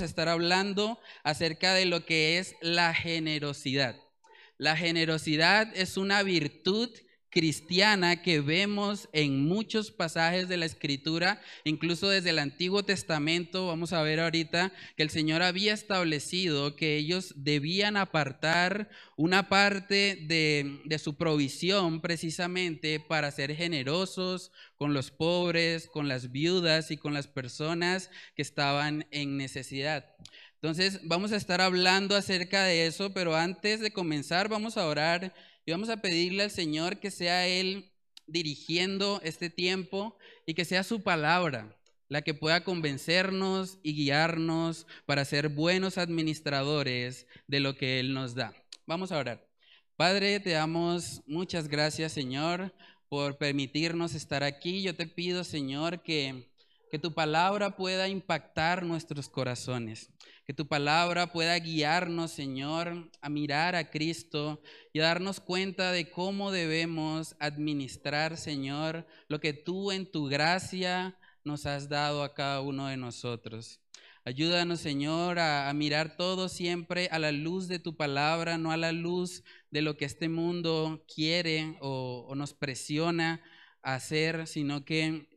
estar hablando acerca de lo que es la generosidad. La generosidad es una virtud cristiana que vemos en muchos pasajes de la escritura, incluso desde el Antiguo Testamento, vamos a ver ahorita que el Señor había establecido que ellos debían apartar una parte de, de su provisión precisamente para ser generosos con los pobres, con las viudas y con las personas que estaban en necesidad. Entonces, vamos a estar hablando acerca de eso, pero antes de comenzar, vamos a orar y vamos a pedirle al Señor que sea Él dirigiendo este tiempo y que sea su palabra la que pueda convencernos y guiarnos para ser buenos administradores de lo que Él nos da. Vamos a orar. Padre, te damos muchas gracias, Señor, por permitirnos estar aquí. Yo te pido, Señor, que, que tu palabra pueda impactar nuestros corazones. Que tu palabra pueda guiarnos, Señor, a mirar a Cristo y a darnos cuenta de cómo debemos administrar, Señor, lo que tú en tu gracia nos has dado a cada uno de nosotros. Ayúdanos, Señor, a, mirar todo siempre a la luz de tu palabra, no a la luz de lo que este mundo quiere o, o nos presiona a hacer, sino que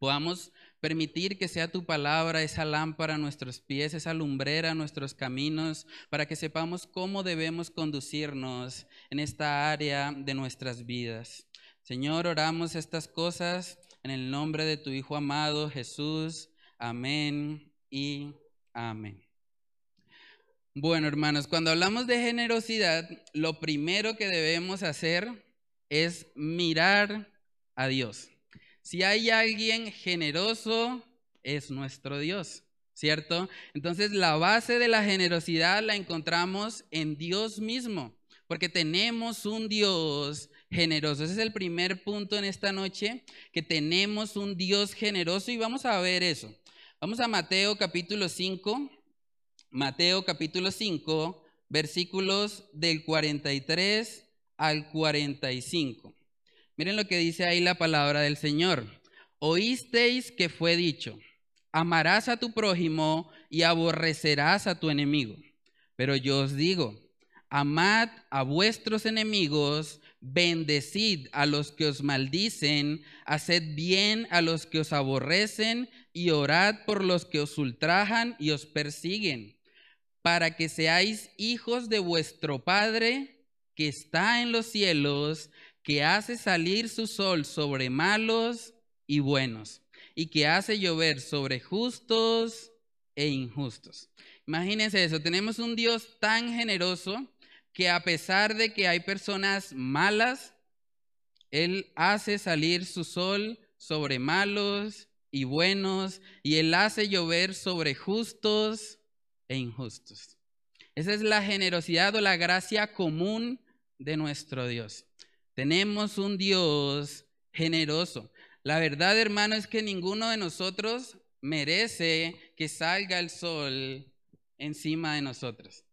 podamos Permitir que sea tu palabra esa lámpara a nuestros pies, esa lumbrera a nuestros caminos, para que sepamos cómo debemos conducirnos en esta área de nuestras vidas. Señor, oramos estas cosas en el nombre de tu Hijo amado Jesús. Amén y amén. Bueno, hermanos, cuando hablamos de generosidad, lo primero que debemos hacer es mirar a Dios. Si hay alguien generoso, es nuestro Dios, ¿cierto? Entonces la base de la generosidad la encontramos en Dios mismo, porque tenemos un Dios generoso. Ese es el primer punto en esta noche, que tenemos un Dios generoso y vamos a ver eso. Vamos a Mateo capítulo 5, Mateo capítulo 5, versículos del 43 al 45. Miren lo que dice ahí la palabra del Señor. Oísteis que fue dicho, amarás a tu prójimo y aborrecerás a tu enemigo. Pero yo os digo, amad a vuestros enemigos, bendecid a los que os maldicen, haced bien a los que os aborrecen y orad por los que os ultrajan y os persiguen, para que seáis hijos de vuestro Padre que está en los cielos que hace salir su sol sobre malos y buenos, y que hace llover sobre justos e injustos. Imagínense eso, tenemos un Dios tan generoso que a pesar de que hay personas malas, Él hace salir su sol sobre malos y buenos, y Él hace llover sobre justos e injustos. Esa es la generosidad o la gracia común de nuestro Dios. Tenemos un Dios generoso. La verdad, hermano, es que ninguno de nosotros merece que salga el sol encima de nosotros.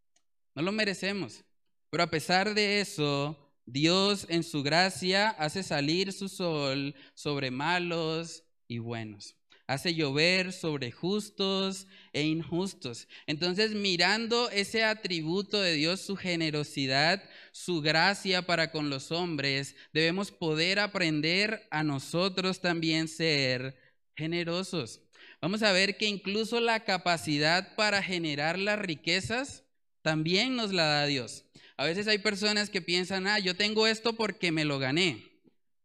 No lo merecemos. Pero a pesar de eso, Dios en su gracia hace salir su sol sobre malos y buenos hace llover sobre justos e injustos. Entonces, mirando ese atributo de Dios, su generosidad, su gracia para con los hombres, debemos poder aprender a nosotros también ser generosos. Vamos a ver que incluso la capacidad para generar las riquezas también nos la da Dios. A veces hay personas que piensan, ah, yo tengo esto porque me lo gané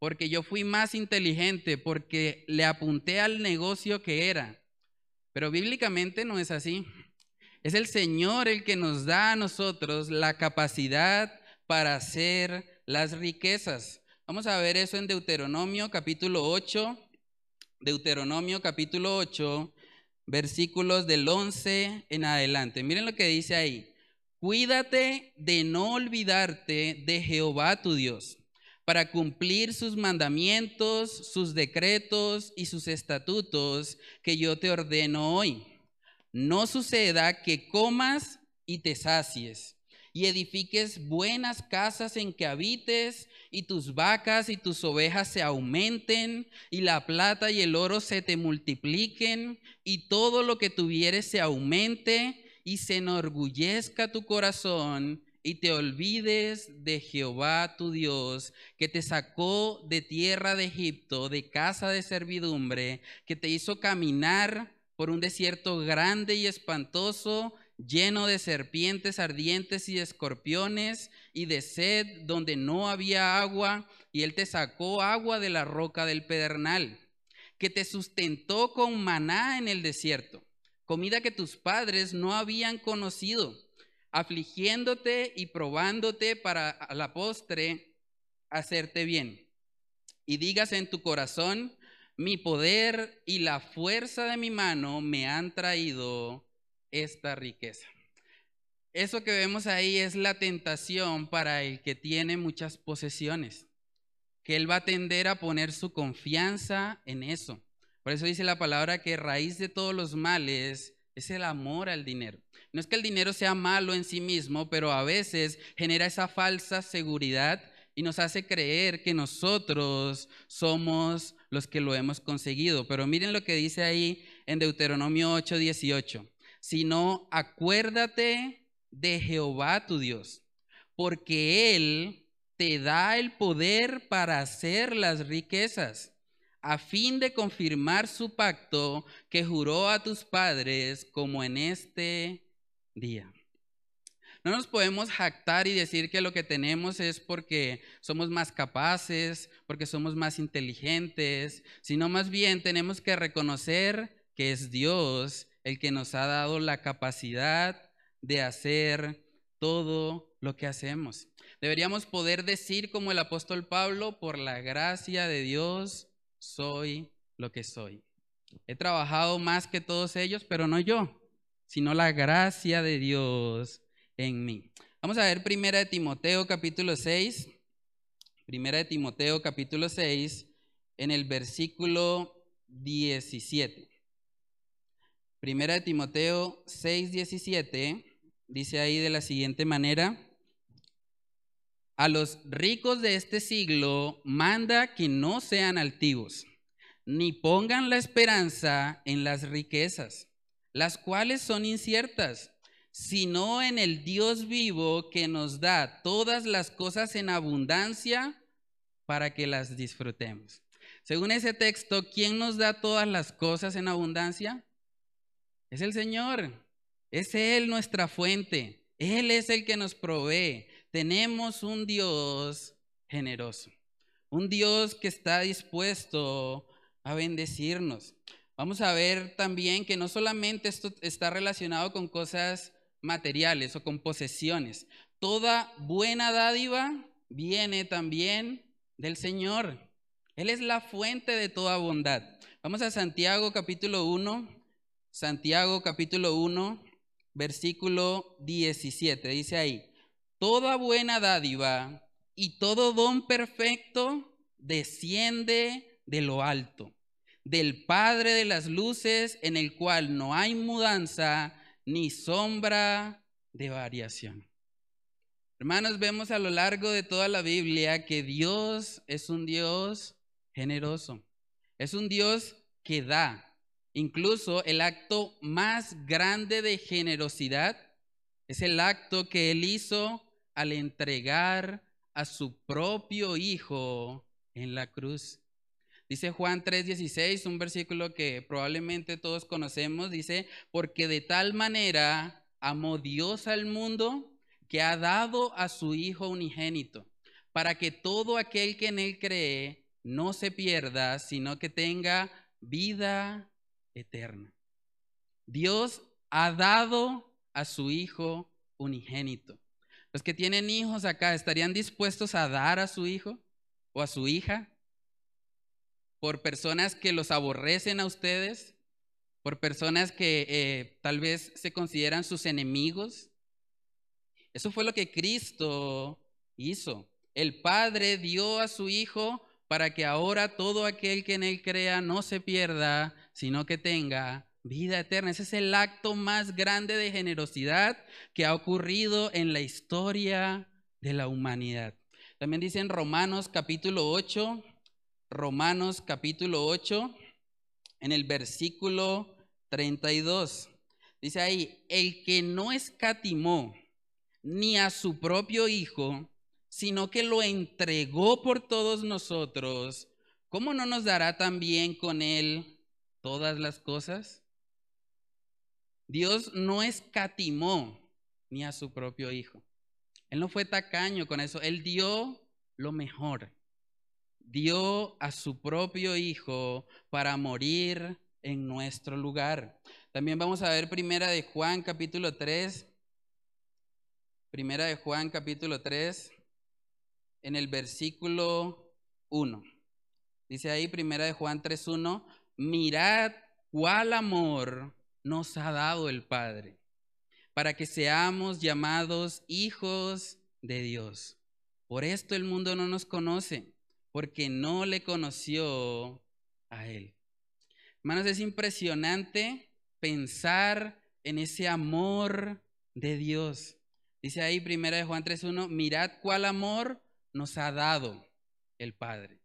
porque yo fui más inteligente, porque le apunté al negocio que era. Pero bíblicamente no es así. Es el Señor el que nos da a nosotros la capacidad para hacer las riquezas. Vamos a ver eso en Deuteronomio capítulo 8. Deuteronomio capítulo 8, versículos del 11 en adelante. Miren lo que dice ahí. Cuídate de no olvidarte de Jehová tu Dios para cumplir sus mandamientos, sus decretos y sus estatutos que yo te ordeno hoy, no suceda que comas y te sacies y edifiques buenas casas en que habites, y tus vacas y tus ovejas se aumenten, y la plata y el oro se te multipliquen, y todo lo que tuvieres se aumente, y se enorgullezca tu corazón, y te olvides de Jehová tu Dios, que te sacó de tierra de Egipto, de casa de servidumbre, que te hizo caminar por un desierto grande y espantoso, lleno de serpientes ardientes y escorpiones y de sed donde no había agua, y él te sacó agua de la roca del pedernal, que te sustentó con maná en el desierto, comida que tus padres no habían conocido, afligiéndote y probándote para la postre hacerte bien. Y digas en tu corazón, mi poder y la fuerza de mi mano me han traído esta riqueza. Eso que vemos ahí es la tentación para el que tiene muchas posesiones, que él va a tender a poner su confianza en eso. Por eso dice la palabra que raíz de todos los males es el amor al dinero. No es que el dinero sea malo en sí mismo, pero a veces genera esa falsa seguridad y nos hace creer que nosotros somos los que lo hemos conseguido. Pero miren lo que dice ahí en Deuteronomio 8, 18 sino acuérdate de Jehová tu Dios, porque Él te da el poder para hacer las riquezas, a fin de confirmar su pacto que juró a tus padres como en este día. No nos podemos jactar y decir que lo que tenemos es porque somos más capaces, porque somos más inteligentes, sino más bien tenemos que reconocer que es Dios el que nos ha dado la capacidad de hacer todo lo que hacemos. Deberíamos poder decir como el apóstol Pablo, por la gracia de Dios soy lo que soy. He trabajado más que todos ellos, pero no yo, sino la gracia de Dios en mí. Vamos a ver Primera de Timoteo capítulo 6. Primera de Timoteo capítulo 6 en el versículo 17. Primera de Timoteo 6:17 dice ahí de la siguiente manera, a los ricos de este siglo manda que no sean altivos, ni pongan la esperanza en las riquezas, las cuales son inciertas, sino en el Dios vivo que nos da todas las cosas en abundancia para que las disfrutemos. Según ese texto, ¿quién nos da todas las cosas en abundancia? Es el Señor. Es Él nuestra fuente. Él es el que nos provee. Tenemos un Dios generoso. Un Dios que está dispuesto a bendecirnos. Vamos a ver también que no solamente esto está relacionado con cosas materiales o con posesiones. Toda buena dádiva viene también del Señor. Él es la fuente de toda bondad. Vamos a Santiago capítulo 1, Santiago capítulo 1, versículo 17. Dice ahí, toda buena dádiva y todo don perfecto desciende de lo alto, del Padre de las Luces, en el cual no hay mudanza ni sombra de variación. Hermanos, vemos a lo largo de toda la Biblia que Dios es un Dios generoso, es un Dios que da, Incluso el acto más grande de generosidad es el acto que él hizo al entregar a su propio hijo en la cruz. Dice Juan 3:16, un versículo que probablemente todos conocemos, dice, porque de tal manera amó Dios al mundo que ha dado a su Hijo unigénito, para que todo aquel que en él cree no se pierda, sino que tenga vida eterna. Dios ha dado a su Hijo unigénito. Los que tienen hijos acá, ¿estarían dispuestos a dar a su hijo o a su hija por personas que los aborrecen a ustedes? ¿Por personas que eh, tal vez se consideran sus enemigos? Eso fue lo que Cristo hizo. El Padre dio a su Hijo para que ahora todo aquel que en Él crea no se pierda, sino que tenga vida eterna. Ese es el acto más grande de generosidad que ha ocurrido en la historia de la humanidad. También dice en Romanos capítulo 8, Romanos capítulo 8, en el versículo 32. Dice ahí, el que no escatimó ni a su propio Hijo, sino que lo entregó por todos nosotros, ¿cómo no nos dará también con él todas las cosas? Dios no escatimó ni a su propio Hijo. Él no fue tacaño con eso, Él dio lo mejor. Dio a su propio Hijo para morir en nuestro lugar. También vamos a ver primera de Juan capítulo 3. Primera de Juan capítulo 3 en el versículo 1. Dice ahí primera de Juan 3:1, mirad cuál amor nos ha dado el Padre para que seamos llamados hijos de Dios. Por esto el mundo no nos conoce, porque no le conoció a Él. Hermanos, es impresionante pensar en ese amor de Dios. Dice ahí primera de Juan 3.1, mirad cuál amor nos ha dado el Padre.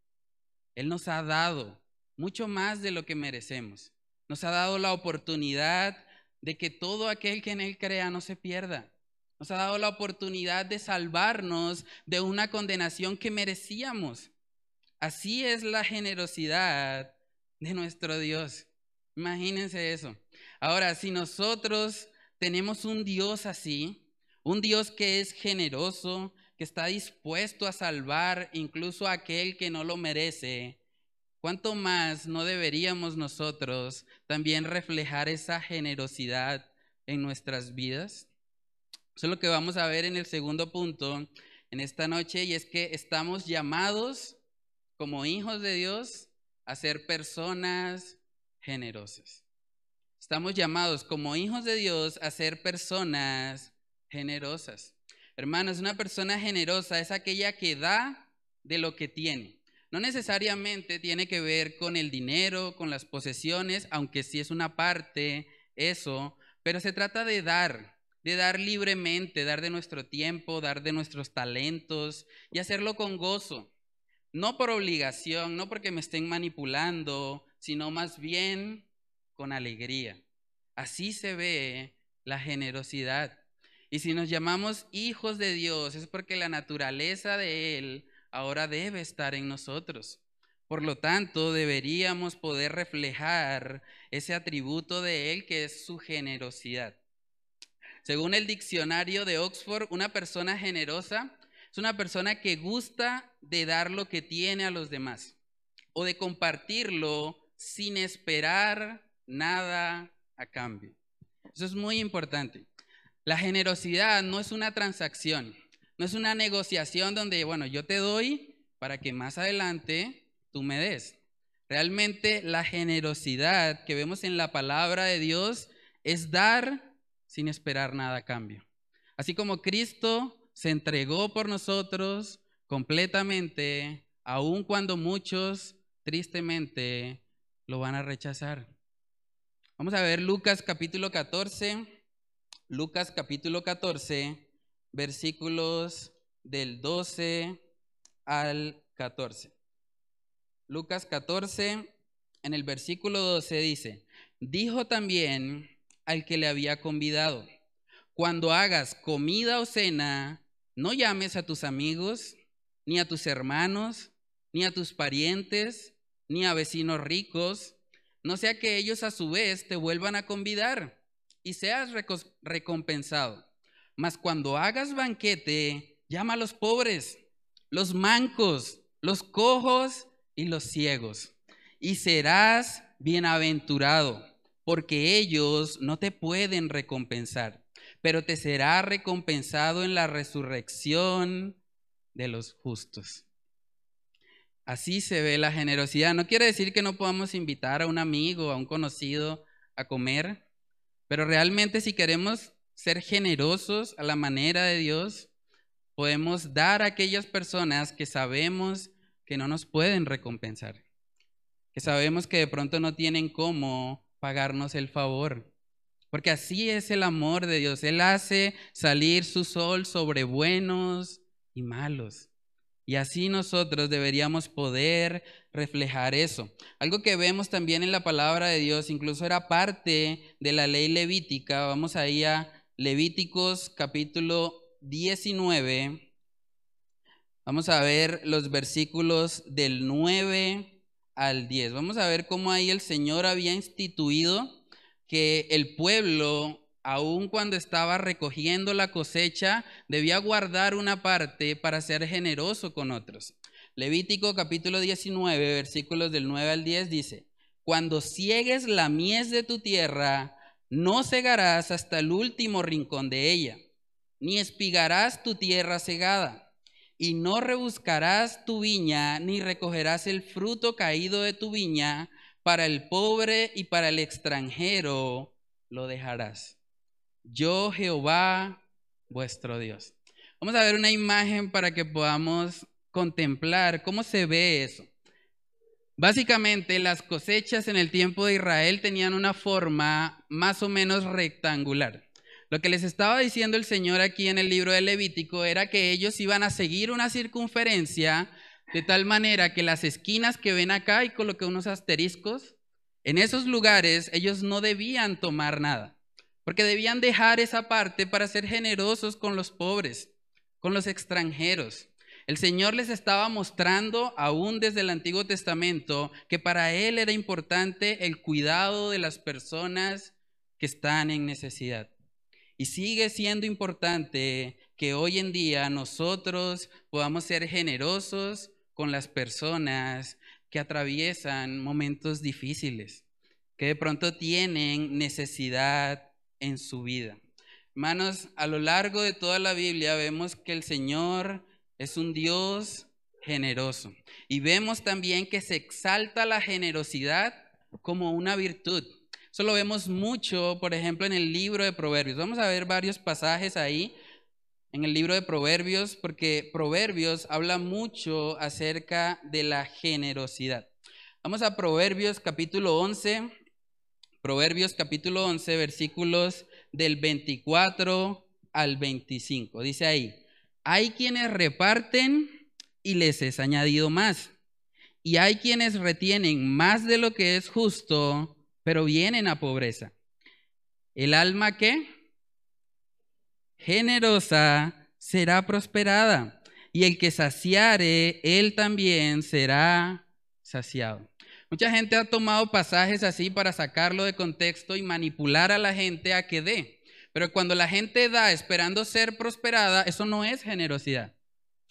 Él nos ha dado mucho más de lo que merecemos. Nos ha dado la oportunidad de que todo aquel que en Él crea no se pierda. Nos ha dado la oportunidad de salvarnos de una condenación que merecíamos. Así es la generosidad de nuestro Dios. Imagínense eso. Ahora, si nosotros tenemos un Dios así, un Dios que es generoso, que está dispuesto a salvar incluso a aquel que no lo merece, ¿Cuánto más no deberíamos nosotros también reflejar esa generosidad en nuestras vidas? Eso es lo que vamos a ver en el segundo punto en esta noche y es que estamos llamados como hijos de Dios a ser personas generosas. Estamos llamados como hijos de Dios a ser personas generosas. Hermanos, una persona generosa es aquella que da de lo que tiene. No necesariamente tiene que ver con el dinero, con las posesiones, aunque sí es una parte eso, pero se trata de dar, de dar libremente, dar de nuestro tiempo, dar de nuestros talentos y hacerlo con gozo. No por obligación, no porque me estén manipulando, sino más bien con alegría. Así se ve la generosidad. Y si nos llamamos hijos de Dios, es porque la naturaleza de Él ahora debe estar en nosotros. Por lo tanto, deberíamos poder reflejar ese atributo de Él que es su generosidad. Según el diccionario de Oxford, una persona generosa es una persona que gusta de dar lo que tiene a los demás o de compartirlo sin esperar nada a cambio. Eso es muy importante. La generosidad no es una transacción. No es una negociación donde, bueno, yo te doy para que más adelante tú me des. Realmente la generosidad que vemos en la palabra de Dios es dar sin esperar nada a cambio. Así como Cristo se entregó por nosotros completamente, aun cuando muchos tristemente lo van a rechazar. Vamos a ver Lucas capítulo 14. Lucas capítulo 14 versículos del 12 al 14. Lucas 14, en el versículo 12 dice, dijo también al que le había convidado, cuando hagas comida o cena, no llames a tus amigos, ni a tus hermanos, ni a tus parientes, ni a vecinos ricos, no sea que ellos a su vez te vuelvan a convidar y seas recompensado. Mas cuando hagas banquete, llama a los pobres, los mancos, los cojos y los ciegos, y serás bienaventurado, porque ellos no te pueden recompensar, pero te será recompensado en la resurrección de los justos. Así se ve la generosidad. No quiere decir que no podamos invitar a un amigo, a un conocido a comer, pero realmente si queremos ser generosos a la manera de Dios, podemos dar a aquellas personas que sabemos que no nos pueden recompensar, que sabemos que de pronto no tienen cómo pagarnos el favor. Porque así es el amor de Dios. Él hace salir su sol sobre buenos y malos. Y así nosotros deberíamos poder reflejar eso. Algo que vemos también en la palabra de Dios, incluso era parte de la ley levítica. Vamos ahí a Levíticos capítulo 19. Vamos a ver los versículos del 9 al 10. Vamos a ver cómo ahí el Señor había instituido que el pueblo aun cuando estaba recogiendo la cosecha, debía guardar una parte para ser generoso con otros. Levítico capítulo 19, versículos del 9 al 10 dice, Cuando ciegues la mies de tu tierra, no cegarás hasta el último rincón de ella, ni espigarás tu tierra cegada, y no rebuscarás tu viña, ni recogerás el fruto caído de tu viña, para el pobre y para el extranjero lo dejarás yo Jehová vuestro Dios. Vamos a ver una imagen para que podamos contemplar cómo se ve eso. Básicamente las cosechas en el tiempo de Israel tenían una forma más o menos rectangular. Lo que les estaba diciendo el Señor aquí en el libro de Levítico era que ellos iban a seguir una circunferencia de tal manera que las esquinas que ven acá y coloqué unos asteriscos, en esos lugares ellos no debían tomar nada porque debían dejar esa parte para ser generosos con los pobres, con los extranjeros. El Señor les estaba mostrando, aún desde el Antiguo Testamento, que para Él era importante el cuidado de las personas que están en necesidad. Y sigue siendo importante que hoy en día nosotros podamos ser generosos con las personas que atraviesan momentos difíciles, que de pronto tienen necesidad en su vida. Hermanos, a lo largo de toda la Biblia vemos que el Señor es un Dios generoso. Y vemos también que se exalta la generosidad como una virtud. Eso lo vemos mucho, por ejemplo, en el libro de Proverbios. Vamos a ver varios pasajes ahí en el libro de Proverbios, porque Proverbios habla mucho acerca de la generosidad. Vamos a Proverbios capítulo 11, Proverbios capítulo 11, versículos del 24 al 25. Dice ahí, hay quienes reparten y les es añadido más. Y hay quienes retienen más de lo que es justo, pero vienen a pobreza. El alma que generosa será prosperada, y el que saciare, él también será saciado. Mucha gente ha tomado pasajes así para sacarlo de contexto y manipular a la gente a que dé. Pero cuando la gente da esperando ser prosperada, eso no es generosidad.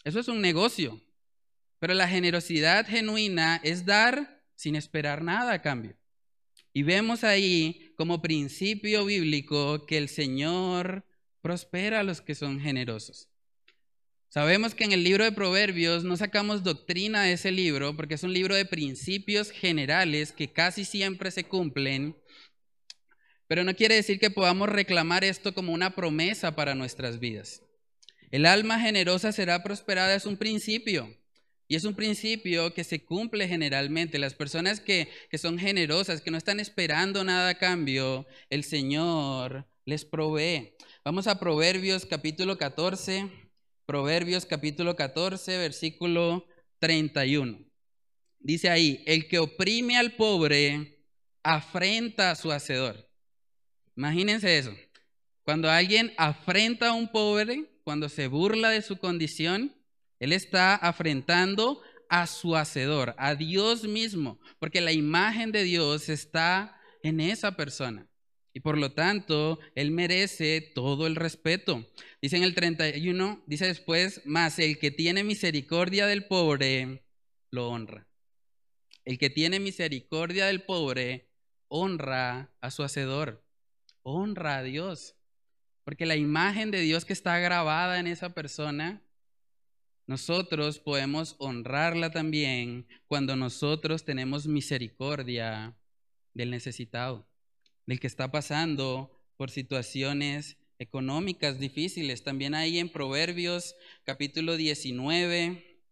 Eso es un negocio. Pero la generosidad genuina es dar sin esperar nada a cambio. Y vemos ahí como principio bíblico que el Señor prospera a los que son generosos. Sabemos que en el libro de Proverbios no sacamos doctrina de ese libro porque es un libro de principios generales que casi siempre se cumplen, pero no quiere decir que podamos reclamar esto como una promesa para nuestras vidas. El alma generosa será prosperada es un principio. Y es un principio que se cumple generalmente. Las personas que, que, son generosas, que no están esperando nada a cambio, el Señor les provee. Vamos a Proverbios capítulo 14. Proverbios capítulo 14, versículo 31. Dice ahí, el que oprime al pobre afrenta a su hacedor. Imagínense eso. Cuando alguien afrenta a un pobre, cuando se burla de su condición, él está afrentando a su hacedor, a Dios mismo, porque la imagen de Dios está en esa persona. Y por lo tanto, Él merece todo el respeto. Dice en el 31, dice después, más el que tiene misericordia del pobre, lo honra. El que tiene misericordia del pobre, honra a su hacedor, honra a Dios. Porque la imagen de Dios que está grabada en esa persona, nosotros podemos honrarla también cuando nosotros tenemos misericordia del necesitado del que está pasando por situaciones económicas difíciles. También ahí en Proverbios capítulo 19,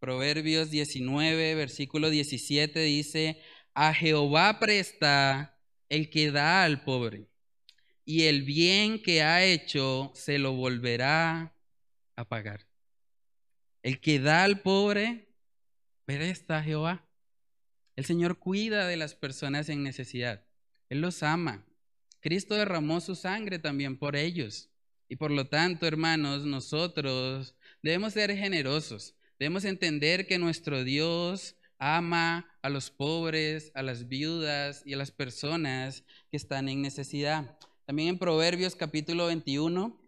Proverbios 19, versículo 17 dice, a Jehová presta el que da al pobre, y el bien que ha hecho se lo volverá a pagar. El que da al pobre, está Jehová. El Señor cuida de las personas en necesidad. Él los ama. Cristo derramó su sangre también por ellos. Y por lo tanto, hermanos, nosotros debemos ser generosos. Debemos entender que nuestro Dios ama a los pobres, a las viudas y a las personas que están en necesidad. También en Proverbios capítulo 21,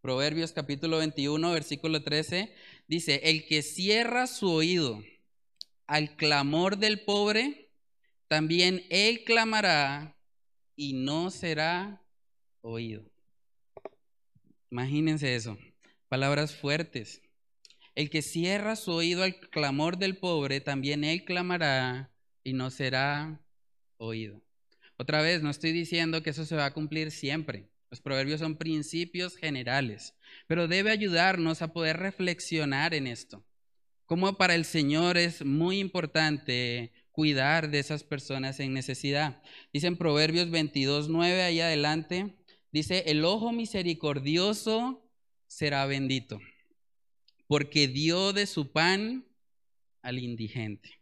Proverbios capítulo 21, versículo 13, dice, el que cierra su oído al clamor del pobre, también él clamará y no será oído. Imagínense eso, palabras fuertes. El que cierra su oído al clamor del pobre, también él clamará y no será oído. Otra vez, no estoy diciendo que eso se va a cumplir siempre. Los proverbios son principios generales, pero debe ayudarnos a poder reflexionar en esto. Como para el Señor es muy importante cuidar de esas personas en necesidad. Dice en Proverbios 22, 9, ahí adelante, dice, el ojo misericordioso será bendito porque dio de su pan al indigente.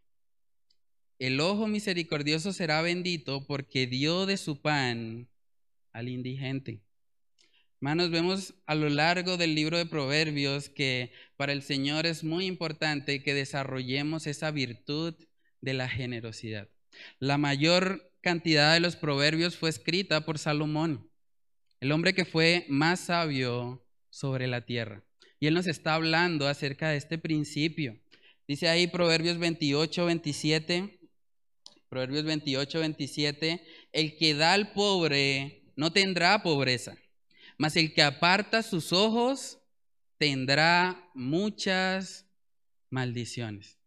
El ojo misericordioso será bendito porque dio de su pan al indigente. Hermanos, vemos a lo largo del libro de Proverbios que para el Señor es muy importante que desarrollemos esa virtud de la generosidad. La mayor cantidad de los proverbios fue escrita por Salomón, el hombre que fue más sabio sobre la tierra. Y Él nos está hablando acerca de este principio. Dice ahí Proverbios 28, 27. Proverbios 28, 27. El que da al pobre no tendrá pobreza, mas el que aparta sus ojos tendrá muchas maldiciones.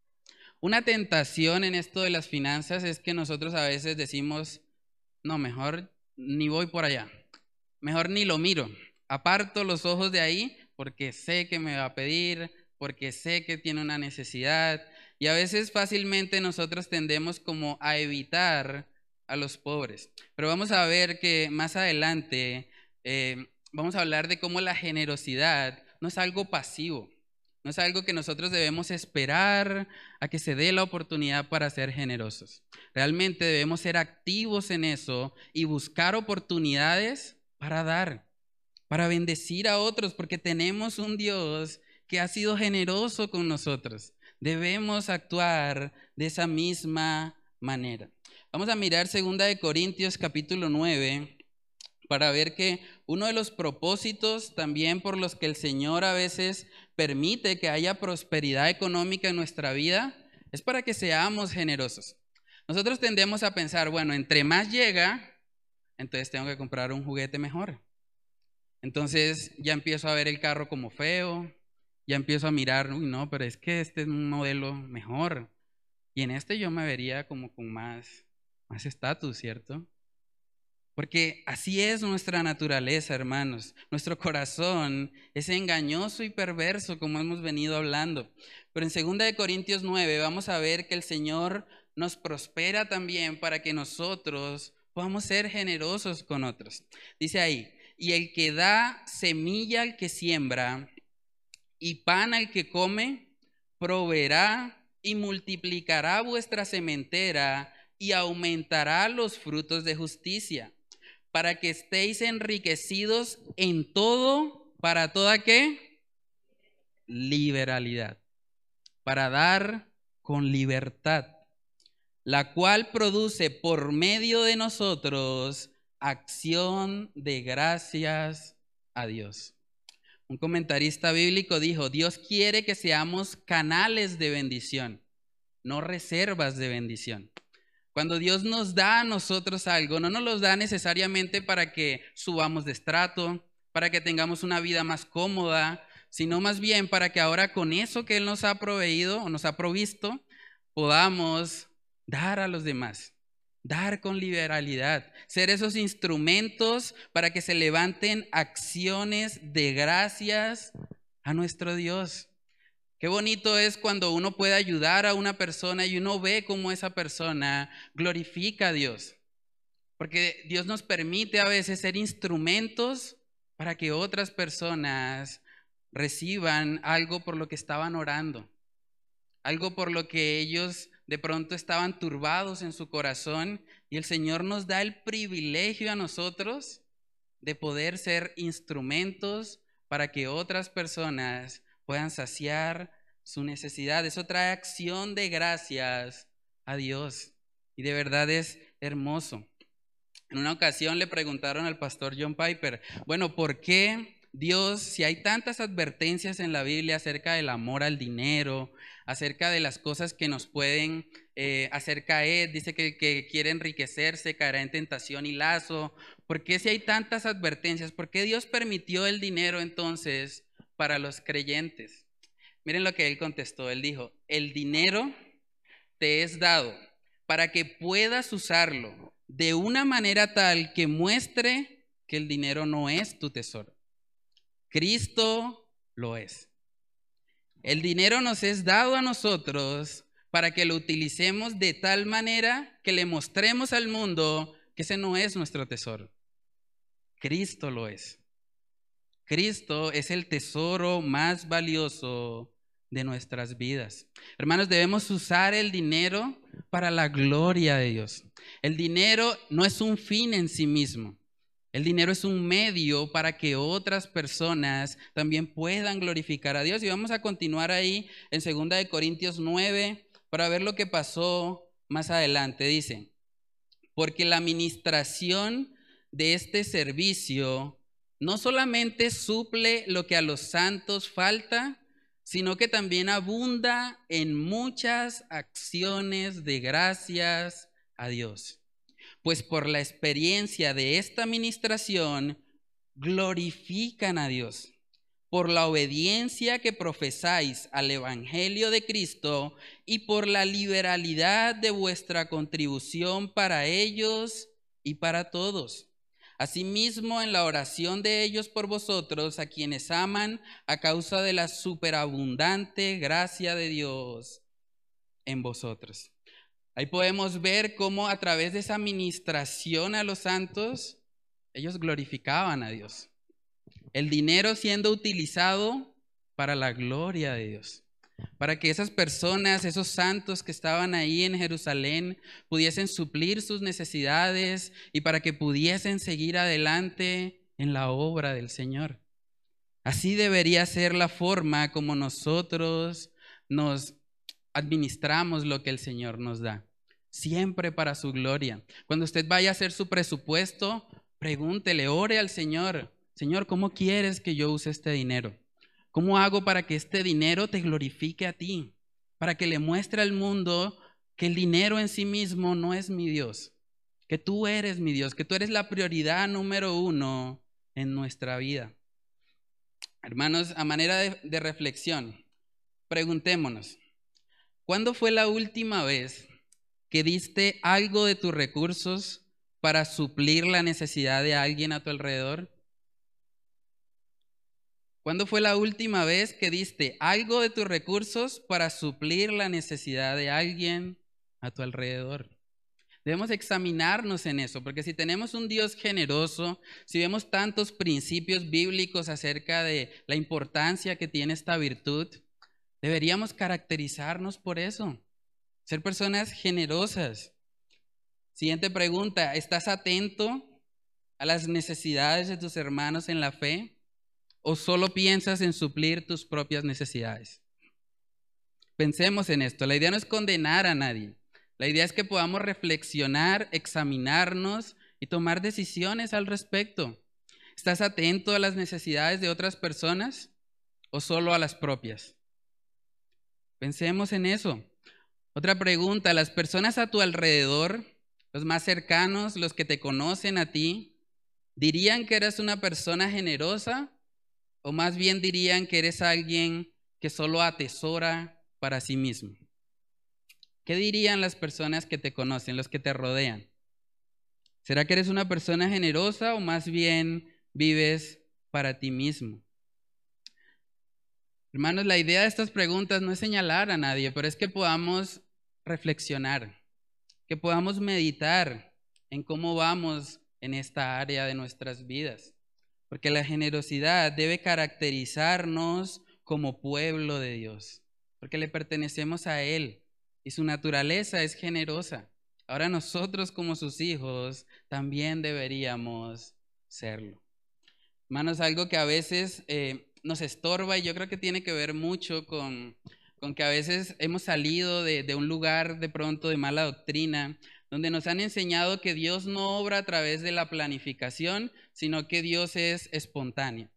Una tentación en esto de las finanzas es que nosotros a veces decimos, no, mejor ni voy por allá, mejor ni lo miro, aparto los ojos de ahí porque sé que me va a pedir, porque sé que tiene una necesidad. Y a veces fácilmente nosotros tendemos como a evitar a los pobres. Pero vamos a ver que más adelante eh, vamos a hablar de cómo la generosidad no es algo pasivo, no es algo que nosotros debemos esperar a que se dé la oportunidad para ser generosos. Realmente debemos ser activos en eso y buscar oportunidades para dar para bendecir a otros, porque tenemos un Dios que ha sido generoso con nosotros. Debemos actuar de esa misma manera. Vamos a mirar 2 de Corintios capítulo 9 para ver que uno de los propósitos también por los que el Señor a veces permite que haya prosperidad económica en nuestra vida es para que seamos generosos. Nosotros tendemos a pensar, bueno, entre más llega, entonces tengo que comprar un juguete mejor. Entonces ya empiezo a ver el carro como feo, ya empiezo a mirar, uy, no, pero es que este es un modelo mejor. Y en este yo me vería como con más más estatus, ¿cierto? Porque así es nuestra naturaleza, hermanos. Nuestro corazón es engañoso y perverso, como hemos venido hablando. Pero en 2 de Corintios 9 vamos a ver que el Señor nos prospera también para que nosotros podamos ser generosos con otros. Dice ahí, y el que da semilla al que siembra y pan al que come, proveerá y multiplicará vuestra sementera y aumentará los frutos de justicia, para que estéis enriquecidos en todo, para toda qué? Liberalidad, para dar con libertad, la cual produce por medio de nosotros acción de gracias a Dios. Un comentarista bíblico dijo, Dios quiere que seamos canales de bendición, no reservas de bendición. Cuando Dios nos da a nosotros algo, no nos lo da necesariamente para que subamos de estrato, para que tengamos una vida más cómoda, sino más bien para que ahora con eso que Él nos ha proveído o nos ha provisto, podamos dar a los demás dar con liberalidad, ser esos instrumentos para que se levanten acciones de gracias a nuestro Dios. Qué bonito es cuando uno puede ayudar a una persona y uno ve cómo esa persona glorifica a Dios. Porque Dios nos permite a veces ser instrumentos para que otras personas reciban algo por lo que estaban orando, algo por lo que ellos de pronto estaban turbados en su corazón y el Señor nos da el privilegio a nosotros de poder ser instrumentos para que otras personas puedan saciar su necesidad. Eso trae acción de gracias a Dios y de verdad es hermoso. En una ocasión le preguntaron al pastor John Piper, bueno, ¿por qué Dios, si hay tantas advertencias en la Biblia acerca del amor al dinero, acerca de las cosas que nos pueden eh, hacer caer, dice que, que quiere enriquecerse, caerá en tentación y lazo, ¿por qué si hay tantas advertencias? ¿Por qué Dios permitió el dinero entonces para los creyentes? Miren lo que él contestó, él dijo, el dinero te es dado para que puedas usarlo de una manera tal que muestre que el dinero no es tu tesoro. Cristo lo es. El dinero nos es dado a nosotros para que lo utilicemos de tal manera que le mostremos al mundo que ese no es nuestro tesoro. Cristo lo es. Cristo es el tesoro más valioso de nuestras vidas. Hermanos, debemos usar el dinero para la gloria de Dios. El dinero no es un fin en sí mismo. El dinero es un medio para que otras personas también puedan glorificar a Dios. Y vamos a continuar ahí en 2 Corintios 9 para ver lo que pasó más adelante. Dice, porque la administración de este servicio no solamente suple lo que a los santos falta, sino que también abunda en muchas acciones de gracias a Dios pues por la experiencia de esta administración glorifican a Dios. Por la obediencia que profesáis al Evangelio de Cristo y por la liberalidad de vuestra contribución para ellos y para todos. Asimismo, en la oración de ellos por vosotros, a quienes aman, a causa de la superabundante gracia de Dios en vosotros. Ahí podemos ver cómo a través de esa administración a los santos, ellos glorificaban a Dios. El dinero siendo utilizado para la gloria de Dios. Para que esas personas, esos santos que estaban ahí en Jerusalén, pudiesen suplir sus necesidades y para que pudiesen seguir adelante en la obra del Señor. Así debería ser la forma como nosotros nos administramos lo que el Señor nos da siempre para su gloria. Cuando usted vaya a hacer su presupuesto, pregúntele, ore al Señor, Señor, ¿cómo quieres que yo use este dinero? ¿Cómo hago para que este dinero te glorifique a ti? Para que le muestre al mundo que el dinero en sí mismo no es mi Dios, que tú eres mi Dios, que tú eres la prioridad número uno en nuestra vida. Hermanos, a manera de, reflexión, preguntémonos, ¿cuándo fue la última vez que diste algo de tus recursos para suplir la necesidad de alguien a tu alrededor? ¿Cuándo fue la última vez que diste algo de tus recursos para suplir la necesidad de alguien a tu alrededor? Debemos examinarnos en eso, porque si tenemos un Dios generoso, si vemos tantos principios bíblicos acerca de la importancia que tiene esta virtud, deberíamos caracterizarnos por eso. Ser personas generosas. Siguiente pregunta, ¿estás atento a las necesidades de tus hermanos en la fe o solo piensas en suplir tus propias necesidades? Pensemos en esto. La idea no es condenar a nadie. La idea es que podamos reflexionar, examinarnos y tomar decisiones al respecto. ¿Estás atento a las necesidades de otras personas o solo a las propias? Pensemos en eso. Otra pregunta, ¿las personas a tu alrededor, los más cercanos, los que te conocen a ti, dirían que eres una persona generosa o más bien dirían que eres alguien que solo atesora para sí mismo? ¿Qué dirían las personas que te conocen, los que te rodean? ¿Será que eres una persona generosa o más bien vives para ti mismo? Hermanos, la idea de estas preguntas no es señalar a nadie, pero es que podamos reflexionar, que podamos meditar en cómo vamos en esta área de nuestras vidas. Porque la generosidad debe caracterizarnos como pueblo de Dios, porque le pertenecemos a Él y su naturaleza es generosa. Ahora nosotros como sus hijos también deberíamos serlo. Hermanos, algo que a veces eh, nos estorba y yo creo que tiene que ver mucho con, con que a veces hemos salido de, un lugar de pronto de mala doctrina, donde nos han enseñado que Dios no obra a través de la planificación, sino que Dios es espontáneo.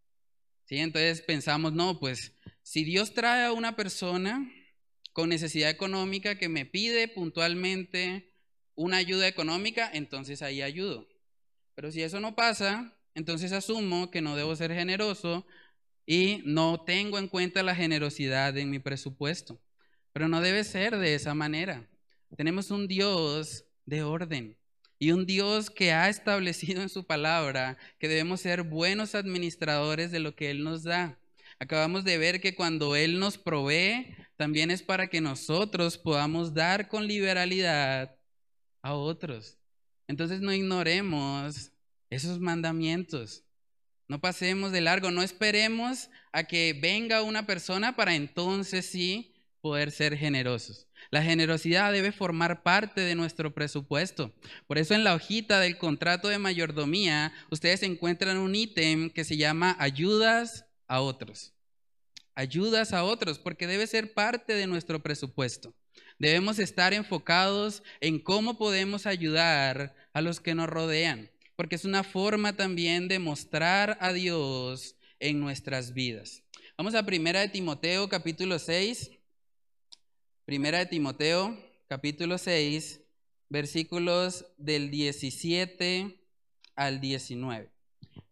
¿Sí? Entonces pensamos, no, pues si Dios trae a una persona con necesidad económica que me pide puntualmente una ayuda económica, entonces ahí ayudo. Pero si eso no pasa, entonces asumo que no debo ser generoso y no tengo en cuenta la generosidad en mi presupuesto. Pero no debe ser de esa manera. Tenemos un Dios de orden y un Dios que ha establecido en su palabra que debemos ser buenos administradores de lo que Él nos da. Acabamos de ver que cuando Él nos provee, también es para que nosotros podamos dar con liberalidad a otros. Entonces no ignoremos esos mandamientos. No pasemos de largo, no esperemos a que venga una persona para entonces sí poder ser generosos. La generosidad debe formar parte de nuestro presupuesto. Por eso en la hojita del contrato de mayordomía ustedes encuentran un ítem que se llama ayudas a otros. Ayudas a otros, porque debe ser parte de nuestro presupuesto. Debemos estar enfocados en cómo podemos ayudar a los que nos rodean, porque es una forma también de mostrar a Dios en nuestras vidas. Vamos a Primera de Timoteo capítulo 6. Primera de Timoteo capítulo 6, versículos del 17 al 19.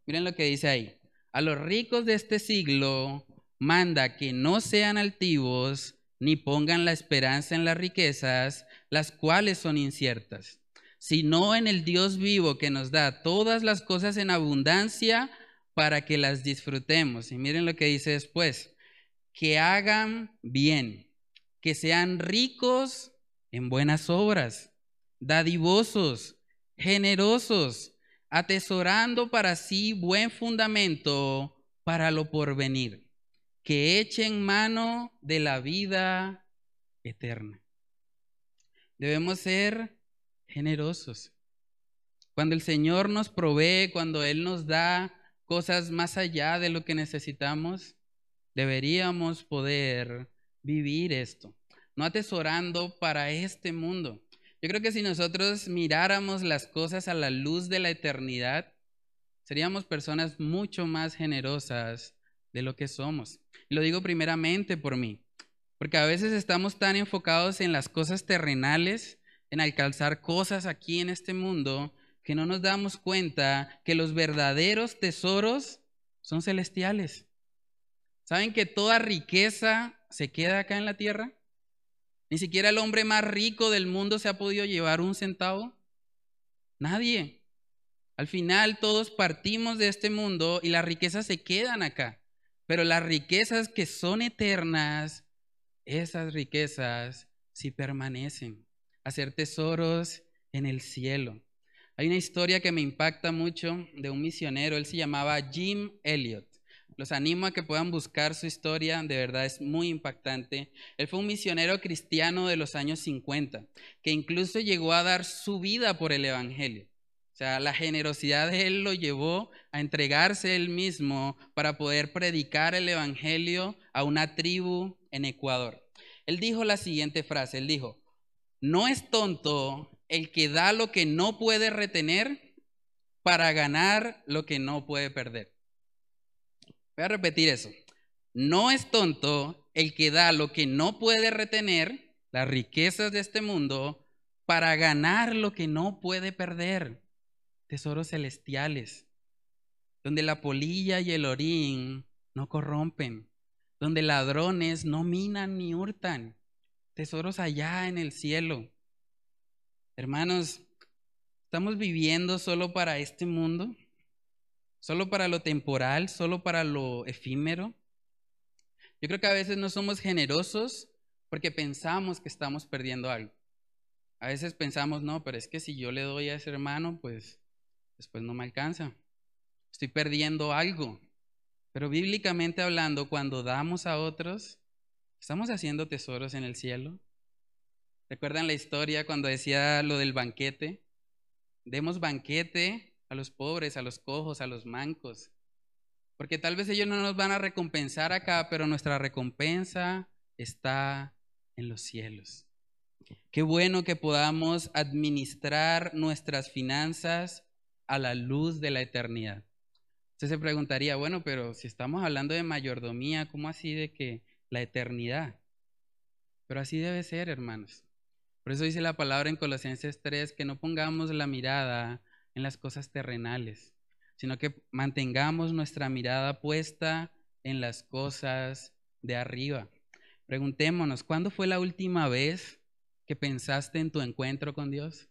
Miren lo que dice ahí. A los ricos de este siglo manda que no sean altivos ni pongan la esperanza en las riquezas, las cuales son inciertas, sino en el Dios vivo que nos da todas las cosas en abundancia para que las disfrutemos. Y miren lo que dice después, que hagan bien, que sean ricos en buenas obras, dadivosos, generosos, atesorando para sí buen fundamento para lo porvenir que echen mano de la vida eterna. Debemos ser generosos. Cuando el Señor nos provee, cuando Él nos da cosas más allá de lo que necesitamos, deberíamos poder vivir esto, no atesorando para este mundo. Yo creo que si nosotros miráramos las cosas a la luz de la eternidad, seríamos personas mucho más generosas de lo que somos. lo digo primeramente por mí, porque a veces estamos tan enfocados en las cosas terrenales, en alcanzar cosas aquí en este mundo, que no nos damos cuenta que los verdaderos tesoros son celestiales. ¿Saben que toda riqueza se queda acá en la tierra? Ni siquiera el hombre más rico del mundo se ha podido llevar un centavo. Nadie. Al final todos partimos de este mundo y las riquezas se quedan acá. Pero las riquezas que son eternas, esas riquezas sí permanecen. Hacer tesoros en el cielo. Hay una historia que me impacta mucho de un misionero, él se llamaba Jim Elliot. Los animo a que puedan buscar su historia, de verdad es muy impactante. Él fue un misionero cristiano de los años 50, que incluso llegó a dar su vida por el Evangelio sea, la generosidad de él lo llevó a entregarse él mismo para poder predicar el Evangelio a una tribu en Ecuador. Él dijo la siguiente frase, él dijo, no es tonto el que da lo que no puede retener para ganar lo que no puede perder. Voy a repetir eso. No es tonto el que da lo que no puede retener, las riquezas de este mundo, para ganar lo que no puede perder tesoros celestiales, donde la polilla y el orín no corrompen, donde ladrones no minan ni hurtan, tesoros allá en el cielo. Hermanos, ¿estamos viviendo solo para este mundo? ¿Solo para lo temporal? ¿Solo para lo efímero? Yo creo que a veces no somos generosos porque pensamos que estamos perdiendo algo. A veces pensamos, no, pero es que si yo le doy a ese hermano, pues después no me alcanza. Estoy perdiendo algo. Pero bíblicamente hablando, cuando damos a otros, ¿estamos haciendo tesoros en el cielo? ¿Recuerdan la historia cuando decía lo del banquete? Demos banquete a los pobres, a los cojos, a los mancos. Porque tal vez ellos no nos van a recompensar acá, pero nuestra recompensa está en los cielos. Qué bueno que podamos administrar nuestras finanzas a la luz de la eternidad. Usted se preguntaría, bueno, pero si estamos hablando de mayordomía, ¿cómo así de que la eternidad? Pero así debe ser, hermanos. Por eso dice la palabra en Colosenses 3 que no pongamos la mirada en las cosas terrenales, sino que mantengamos nuestra mirada puesta en las cosas de arriba. Preguntémonos, ¿cuándo fue la última vez que pensaste en tu encuentro con Dios?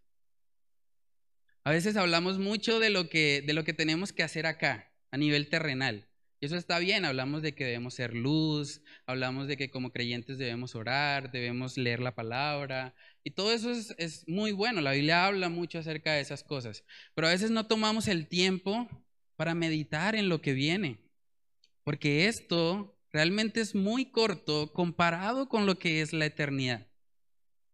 A veces hablamos mucho de lo que, de lo que tenemos que hacer acá, a nivel terrenal. Y eso está bien, hablamos de que debemos ser luz, hablamos de que como creyentes debemos orar, debemos leer la palabra, y todo eso es, es, muy bueno, la Biblia habla mucho acerca de esas cosas, pero a veces no tomamos el tiempo para meditar en lo que viene, porque esto realmente es muy corto comparado con lo que es la eternidad.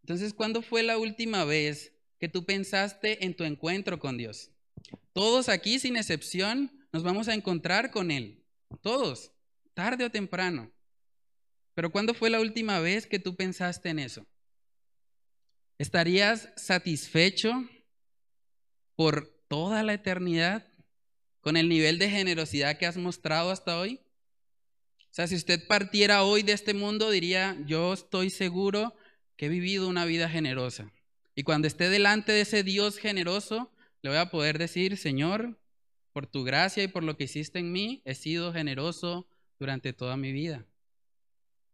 Entonces, ¿cuándo fue la última vez que tú pensaste en tu encuentro con Dios? Todos aquí, sin excepción, nos vamos a encontrar con Él. Todos, tarde o temprano. Pero ¿cuándo fue la última vez que tú pensaste en eso? ¿Estarías satisfecho por toda la eternidad con el nivel de generosidad que has mostrado hasta hoy? O sea, si usted partiera hoy de este mundo, diría, yo estoy seguro que he vivido una vida generosa. Y cuando esté delante de ese Dios generoso, le voy a poder decir, Señor, por tu gracia y por lo que hiciste en mí, he sido generoso durante toda mi vida.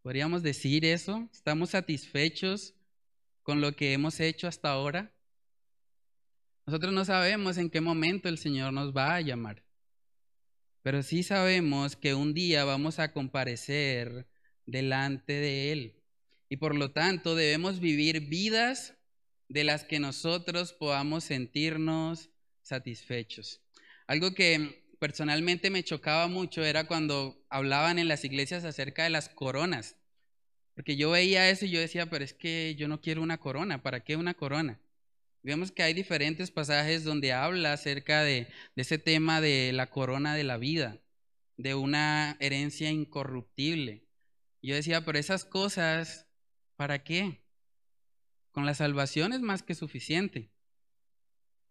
¿Podríamos decir eso? ¿Estamos satisfechos con lo que hemos hecho hasta ahora? Nosotros no sabemos en qué momento el Señor nos va a llamar, pero sí sabemos que un día vamos a comparecer delante de Él. Y por lo tanto debemos vivir vidas de las que nosotros podamos sentirnos satisfechos. Algo que personalmente me chocaba mucho era cuando hablaban en las iglesias acerca de las coronas. Porque yo veía eso y yo decía, pero es que yo no quiero una corona, ¿para qué una corona? Vemos que hay diferentes pasajes donde habla acerca de, ese tema de la corona de la vida, de una herencia incorruptible. Yo decía, pero esas cosas ¿Para qué? Con la salvación es más que suficiente.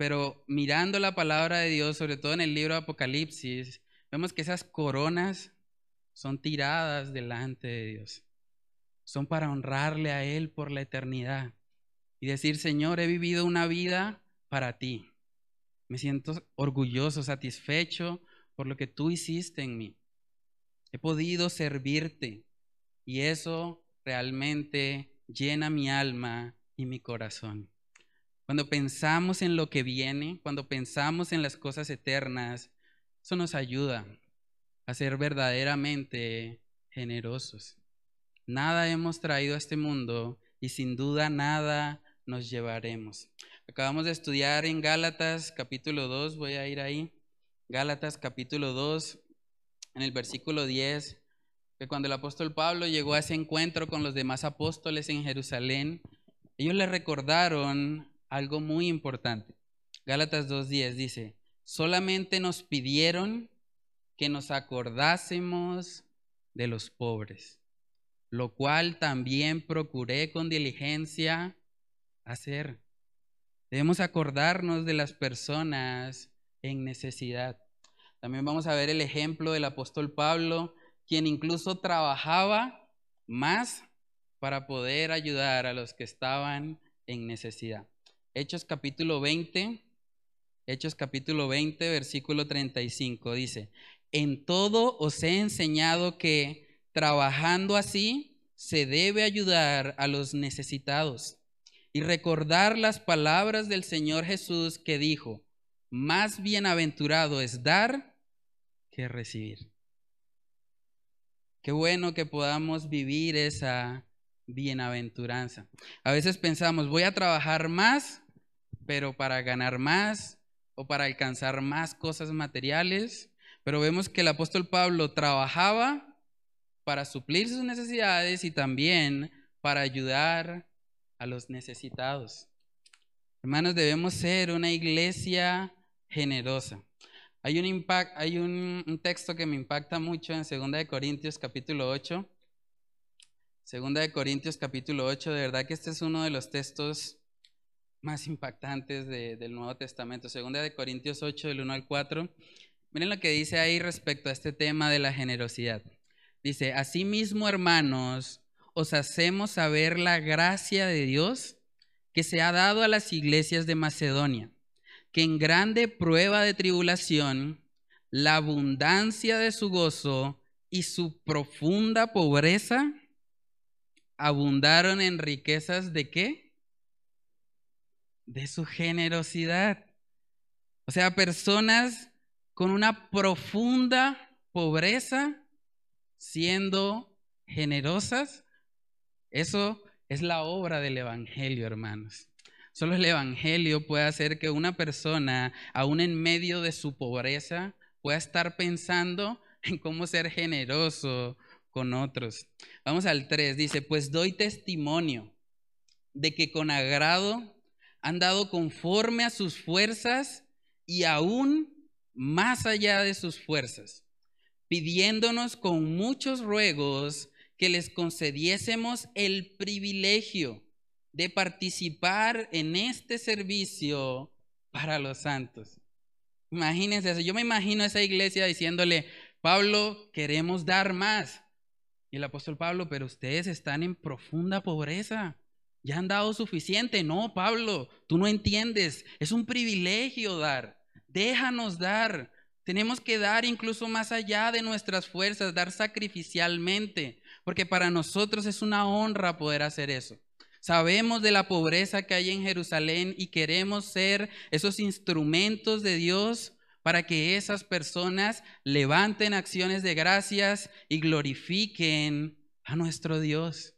Pero mirando la palabra de Dios, sobre todo en el libro de Apocalipsis, vemos que esas coronas son tiradas delante de Dios. Son para honrarle a Él por la eternidad. Y decir, Señor, he vivido una vida para ti. Me siento orgulloso, satisfecho por lo que tú hiciste en mí. He podido servirte. Y eso realmente llena mi alma y mi corazón. Cuando pensamos en lo que viene, cuando pensamos en las cosas eternas, eso nos ayuda a ser verdaderamente generosos. Nada hemos traído a este mundo y sin duda nada nos llevaremos. Acabamos de estudiar en Gálatas capítulo 2, voy a ir ahí. Gálatas capítulo 2, en el versículo 10, que cuando el apóstol Pablo llegó a ese encuentro con los demás apóstoles en Jerusalén, ellos le recordaron algo muy importante. Gálatas 2.10 dice, solamente nos pidieron que nos acordásemos de los pobres, lo cual también procuré con diligencia hacer. Debemos acordarnos de las personas en necesidad. También vamos a ver el ejemplo del apóstol Pablo quien incluso trabajaba más para poder ayudar a los que estaban en necesidad. Hechos capítulo 20, Hechos capítulo 20, versículo 35 dice, en todo os he enseñado que trabajando así se debe ayudar a los necesitados y recordar las palabras del Señor Jesús que dijo, más bienaventurado es dar que recibir. Qué bueno que podamos vivir esa bienaventuranza. A veces pensamos, voy a trabajar más, pero para ganar más o para alcanzar más cosas materiales. Pero vemos que el apóstol Pablo trabajaba para suplir sus necesidades y también para ayudar a los necesitados. Hermanos, debemos ser una iglesia generosa. Hay un, impact, hay un, texto que me impacta mucho en 2 Corintios capítulo 8 Segunda de Corintios capítulo 8, de verdad que este es uno de los textos más impactantes del Nuevo Testamento. Segunda de Corintios 8, del 1 al 4. Miren lo que dice ahí respecto a este tema de la generosidad. Dice, asimismo, hermanos, os hacemos saber la gracia de Dios que se ha dado a las iglesias de Macedonia, que en grande prueba de tribulación, la abundancia de su gozo y su profunda pobreza abundaron en riquezas de qué? De su generosidad. O sea, personas con una profunda pobreza siendo generosas. Eso es la obra del Evangelio, hermanos. Solo el Evangelio puede hacer que una persona, aún en medio de su pobreza, pueda estar pensando en cómo ser generoso con otros. Vamos al 3, dice, pues doy testimonio de que con agrado han dado conforme a sus fuerzas y aún más allá de sus fuerzas, pidiéndonos con muchos ruegos que les concediésemos el privilegio de participar en este servicio para los santos. Imagínense eso. Yo me imagino esa iglesia diciéndole, Pablo, queremos dar más. Y el apóstol Pablo, pero ustedes están en profunda pobreza. Ya han dado suficiente. No, Pablo, tú no entiendes. Es un privilegio dar. Déjanos dar. Tenemos que dar incluso más allá de nuestras fuerzas, dar sacrificialmente, porque para nosotros es una honra poder hacer eso. Sabemos de la pobreza que hay en Jerusalén y queremos ser esos instrumentos de Dios para que esas personas levanten acciones de gracias y glorifiquen a nuestro Dios.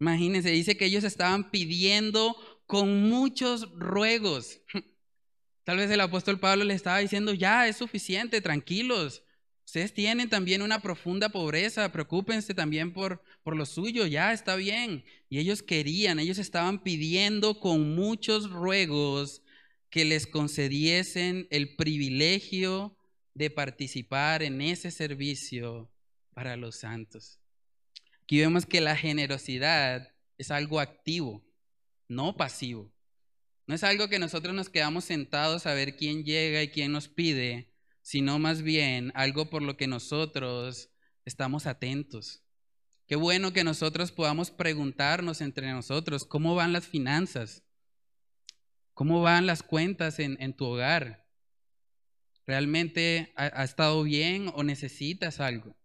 Imagínense, dice que ellos estaban pidiendo con muchos ruegos. Tal vez el apóstol Pablo le estaba diciendo, ya es suficiente, tranquilos. Ustedes tienen también una profunda pobreza, preocúpense también por, por lo suyo, ya está bien. Y ellos querían, ellos estaban pidiendo con muchos ruegos que les concediesen el privilegio de participar en ese servicio para los santos. Aquí vemos que la generosidad es algo activo, no pasivo. No es algo que nosotros nos quedamos sentados a ver quién llega y quién nos pide, sino más bien algo por lo que nosotros estamos atentos. Qué bueno que nosotros podamos preguntarnos entre nosotros cómo van las finanzas, ¿Cómo van las cuentas en, tu hogar? ¿Realmente ha, estado bien o necesitas algo?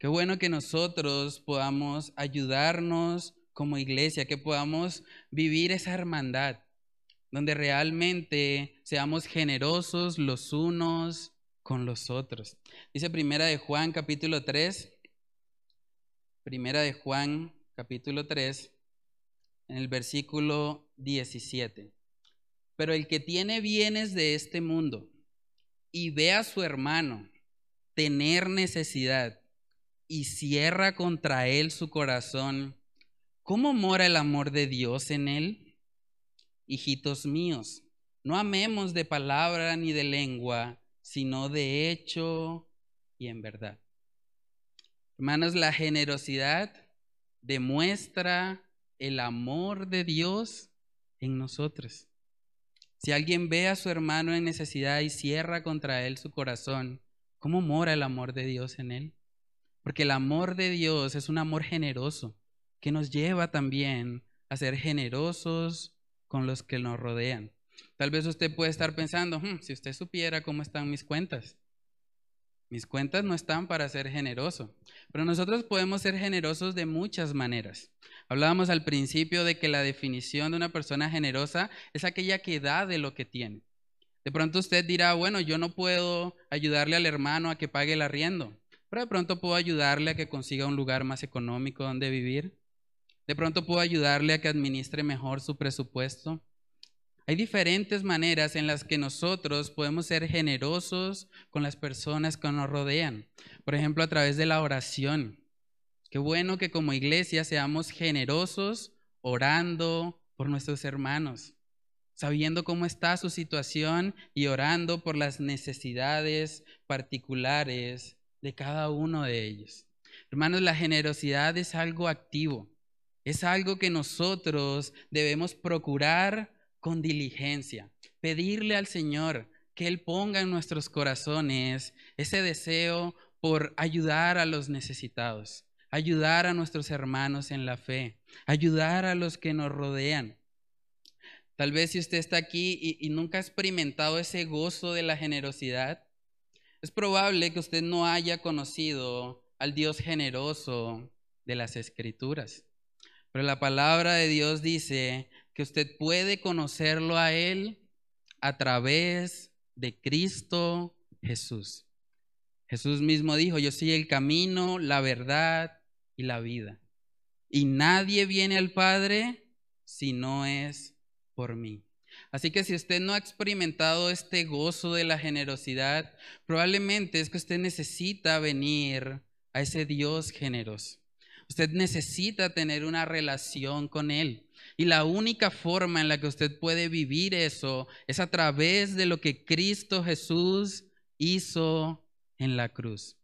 Qué bueno que nosotros podamos ayudarnos como iglesia, que podamos vivir esa hermandad, donde realmente seamos generosos los unos con los otros. Dice Primera de Juan capítulo 3, Primera de Juan capítulo 3, en el versículo 17. Pero el que tiene bienes de este mundo y ve a su hermano tener necesidad y cierra contra él su corazón, ¿cómo mora el amor de Dios en él? Hijitos míos, no amemos de palabra ni de lengua, sino de hecho y en verdad. Hermanos, la generosidad demuestra el amor de Dios en nosotros. Si alguien ve a su hermano en necesidad y cierra contra él su corazón, ¿cómo mora el amor de Dios en él? Porque el amor de Dios es un amor generoso que nos lleva también a ser generosos con los que nos rodean. Tal vez usted puede estar pensando, hmm, si usted supiera cómo están mis cuentas, mis cuentas no están para ser generoso, pero nosotros podemos ser generosos de muchas maneras. Hablábamos al principio de que la definición de una persona generosa es aquella que da de lo que tiene. De pronto usted dirá, bueno, yo no puedo ayudarle al hermano a que pague el arriendo, pero de pronto puedo ayudarle a que consiga un lugar más económico donde vivir. De pronto puedo ayudarle a que administre mejor su presupuesto. Hay diferentes maneras en las que nosotros podemos ser generosos con las personas que nos rodean. Por ejemplo, a través de la oración. Qué bueno que como iglesia seamos generosos orando por nuestros hermanos, sabiendo cómo está su situación y orando por las necesidades particulares de cada uno de ellos. Hermanos, la generosidad es algo activo, es algo que nosotros debemos procurar con diligencia, pedirle al Señor que Él ponga en nuestros corazones ese deseo por ayudar a los necesitados, ayudar a nuestros hermanos en la fe, ayudar a los que nos rodean. Tal vez si usted está aquí y, y, nunca ha experimentado ese gozo de la generosidad, es probable que usted no haya conocido al Dios generoso de las Escrituras. Pero la palabra de Dios dice que usted puede conocerlo a Él a través de Cristo Jesús. Jesús mismo dijo, yo soy el camino, la verdad y la vida. Y nadie viene al Padre si no es por mí. Así que si usted no ha experimentado este gozo de la generosidad, probablemente es que usted necesita venir a ese Dios generoso. Usted necesita tener una relación con Él. Y la única forma en la que usted puede vivir eso es a través de lo que Cristo Jesús hizo en la cruz.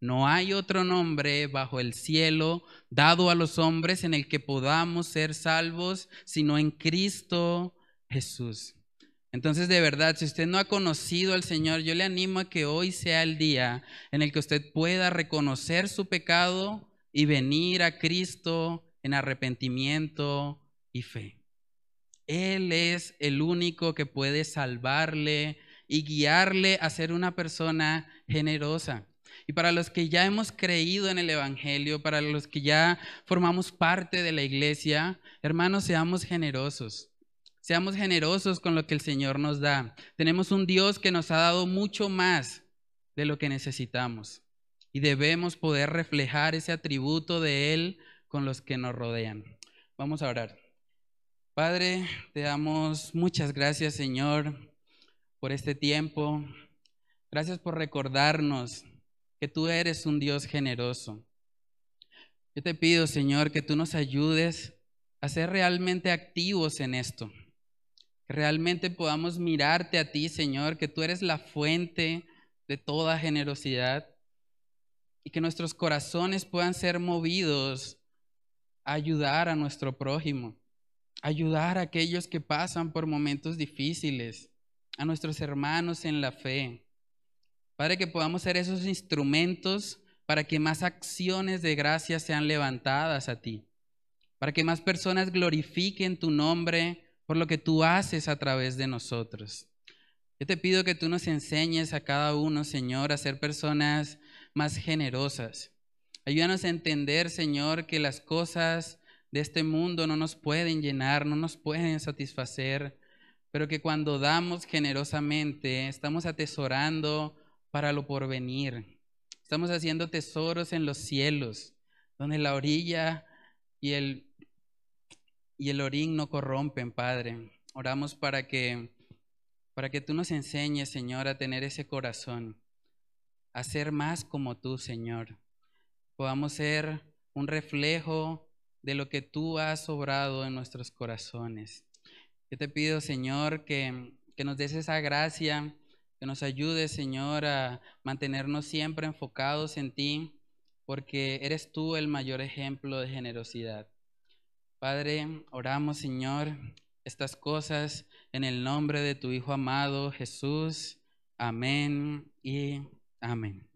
No hay otro nombre bajo el cielo dado a los hombres en el que podamos ser salvos, sino en Cristo Jesús. Entonces, de verdad, si usted no ha conocido al Señor, yo le animo a que hoy sea el día en el que usted pueda reconocer su pecado y venir a Cristo en arrepentimiento y fe. Él es el único que puede salvarle y guiarle a ser una persona generosa. Y para los que ya hemos creído en el Evangelio, para los que ya formamos parte de la iglesia, hermanos, seamos generosos. Seamos generosos con lo que el Señor nos da. Tenemos un Dios que nos ha dado mucho más de lo que necesitamos. Y debemos poder reflejar ese atributo de Él con los que nos rodean. Vamos a orar. Padre, te damos muchas gracias, Señor, por este tiempo. Gracias por recordarnos que tú eres un Dios generoso. Yo te pido, Señor, que tú nos ayudes a ser realmente activos en esto. Realmente podamos mirarte a ti, Señor, que tú eres la fuente de toda generosidad y que nuestros corazones puedan ser movidos a ayudar a nuestro prójimo, ayudar a aquellos que pasan por momentos difíciles, a nuestros hermanos en la fe. Padre, que podamos ser esos instrumentos para que más acciones de gracia sean levantadas a ti, para que más personas glorifiquen tu nombre por lo que tú haces a través de nosotros. Yo te pido que tú nos enseñes a cada uno, Señor, a ser personas más generosas. Ayúdanos a entender, Señor, que las cosas de este mundo no nos pueden llenar, no nos pueden satisfacer, pero que cuando damos generosamente estamos atesorando para lo porvenir. Estamos haciendo tesoros en los cielos, donde la orilla y el, y el orín no corrompen, Padre. Oramos para que, para que tú nos enseñes, Señor, a tener ese corazón, a ser más como tú, Señor. Podamos ser un reflejo de lo que tú has obrado en nuestros corazones. Yo te pido, Señor, que, que nos des esa gracia que nos ayude, Señor, a mantenernos siempre enfocados en ti, porque eres tú el mayor ejemplo de generosidad. Padre, oramos, Señor, estas cosas en el nombre de tu Hijo amado Jesús. Amén y amén.